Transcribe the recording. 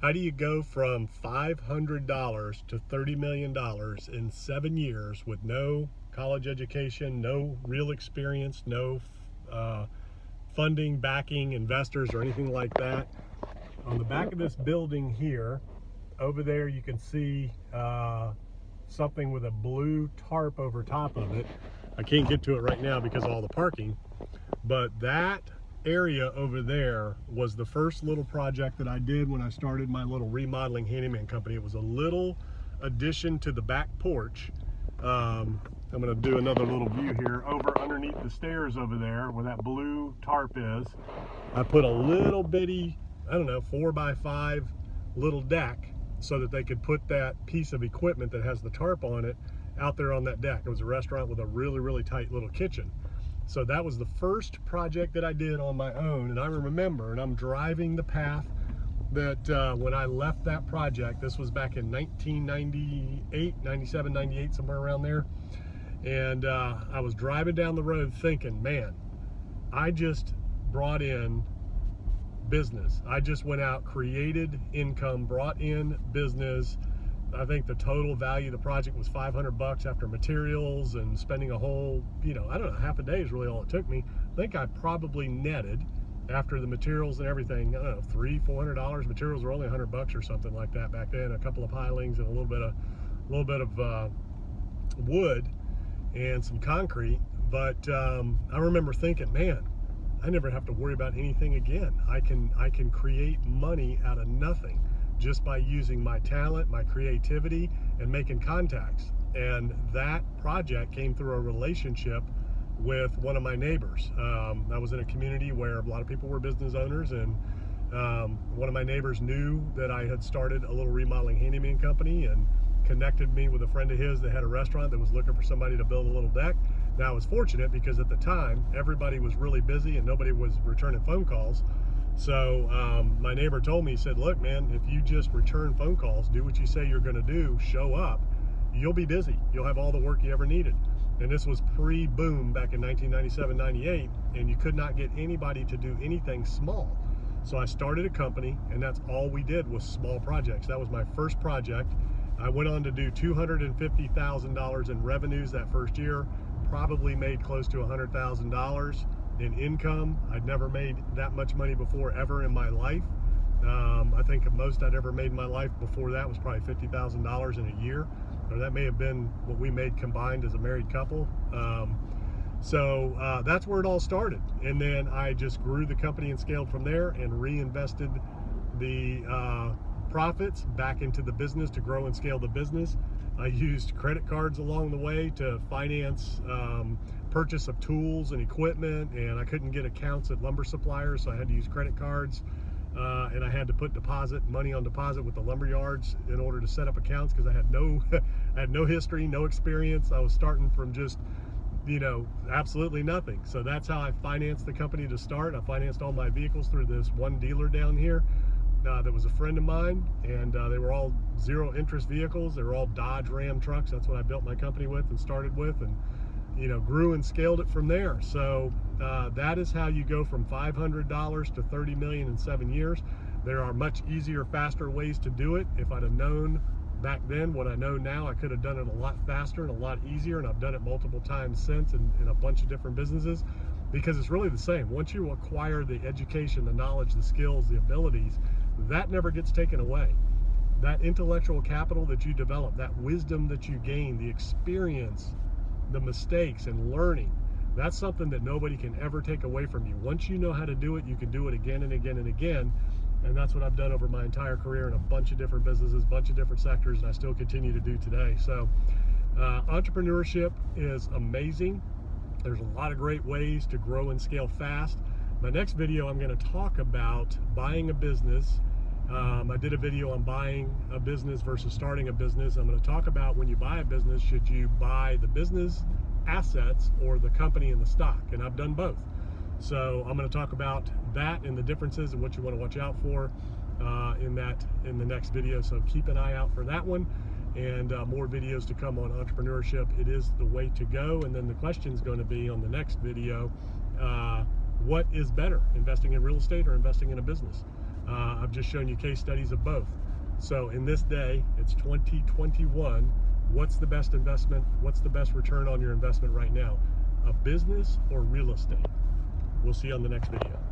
How do you go from $500 to $30 million in seven years with no college education, no real experience, no uh, funding, backing, investors, or anything like that? On the back of this building here, over there you can see uh, something with a blue tarp over top of it. I can't get to it right now because of all the parking, but that area over there was the first little project that I did when I started my little remodeling handyman company. It was a little addition to the back porch. Um, I'm to do another little view here. Over underneath the stairs over there where that blue tarp is, I put a little bitty, I don't know, four by five little deck so that they could put that piece of equipment that has the tarp on it out there on that deck. It was a restaurant with a really, really tight little kitchen. So that was the first project that I did on my own. And I remember, and I'm driving the path that uh, when I left that project, this was back in 1998, 97, 98, somewhere around there. And uh, I was driving down the road thinking, man, I just brought in business. I just went out, created income, brought in business, I think the total value of the project was 500 bucks after materials and spending a whole, you know, I don't know, half a day is really all it took me. I think I probably netted after the materials and everything, I don't know, three, four hundred dollars. Materials were only a hundred bucks or something like that back then. A couple of pilings and a little bit of, a little bit of uh, wood and some concrete. But um, I remember thinking, man, I never have to worry about anything again. I can I can create money out of nothing just by using my talent, my creativity, and making contacts. And that project came through a relationship with one of my neighbors. Um, I was in a community where a lot of people were business owners, and um, one of my neighbors knew that I had started a little remodeling handyman company and connected me with a friend of his that had a restaurant that was looking for somebody to build a little deck. Now I was fortunate because at the time everybody was really busy and nobody was returning phone calls. So um, my neighbor told me, he said, look, man, if you just return phone calls, do what you say you're going to do, show up, you'll be busy. You'll have all the work you ever needed. And this was pre-boom back in 1997, 98, and you could not get anybody to do anything small. So I started a company, and that's all we did was small projects. That was my first project. I went on to do $250,000 in revenues that first year, probably made close to $100,000 in income. I'd never made that much money before ever in my life. Um, I think the most I'd ever made in my life before that was probably $50,000 in a year. Or that may have been what we made combined as a married couple. Um, so uh, that's where it all started. And then I just grew the company and scaled from there and reinvested the uh, profits back into the business to grow and scale the business. I used credit cards along the way to finance um, purchase of tools and equipment, and I couldn't get accounts at lumber suppliers, so I had to use credit cards. Uh, and I had to put deposit money on deposit with the lumber yards in order to set up accounts because I had no, I had no history, no experience. I was starting from just, you know, absolutely nothing. So that's how I financed the company to start. I financed all my vehicles through this one dealer down here uh, that was a friend of mine, and uh, they were all zero interest vehicles. They were all Dodge Ram trucks. That's what I built my company with and started with, and you know, grew and scaled it from there. So uh, that is how you go from $500 to 30 million in seven years. There are much easier, faster ways to do it. If I'd have known back then what I know now, I could have done it a lot faster and a lot easier. And I've done it multiple times since in, in a bunch of different businesses because it's really the same. Once you acquire the education, the knowledge, the skills, the abilities, that never gets taken away. That intellectual capital that you develop, that wisdom that you gain, the experience, the mistakes and learning, that's something that nobody can ever take away from you. Once you know how to do it, you can do it again and again and again. And that's what I've done over my entire career in a bunch of different businesses, a bunch of different sectors, and I still continue to do today. So uh, entrepreneurship is amazing. There's a lot of great ways to grow and scale fast. My next video, I'm going to talk about buying a business um, I did a video on buying a business versus starting a business. I'm going to talk about when you buy a business, should you buy the business assets or the company and the stock? And I've done both. So I'm going to talk about that and the differences and what you want to watch out for uh, in that in the next video. So keep an eye out for that one and uh, more videos to come on entrepreneurship. It is the way to go. And then the question is going to be on the next video, uh, what is better, investing in real estate or investing in a business? Uh, I've just shown you case studies of both. So in this day, it's 2021. What's the best investment? What's the best return on your investment right now? A business or real estate? We'll see you on the next video.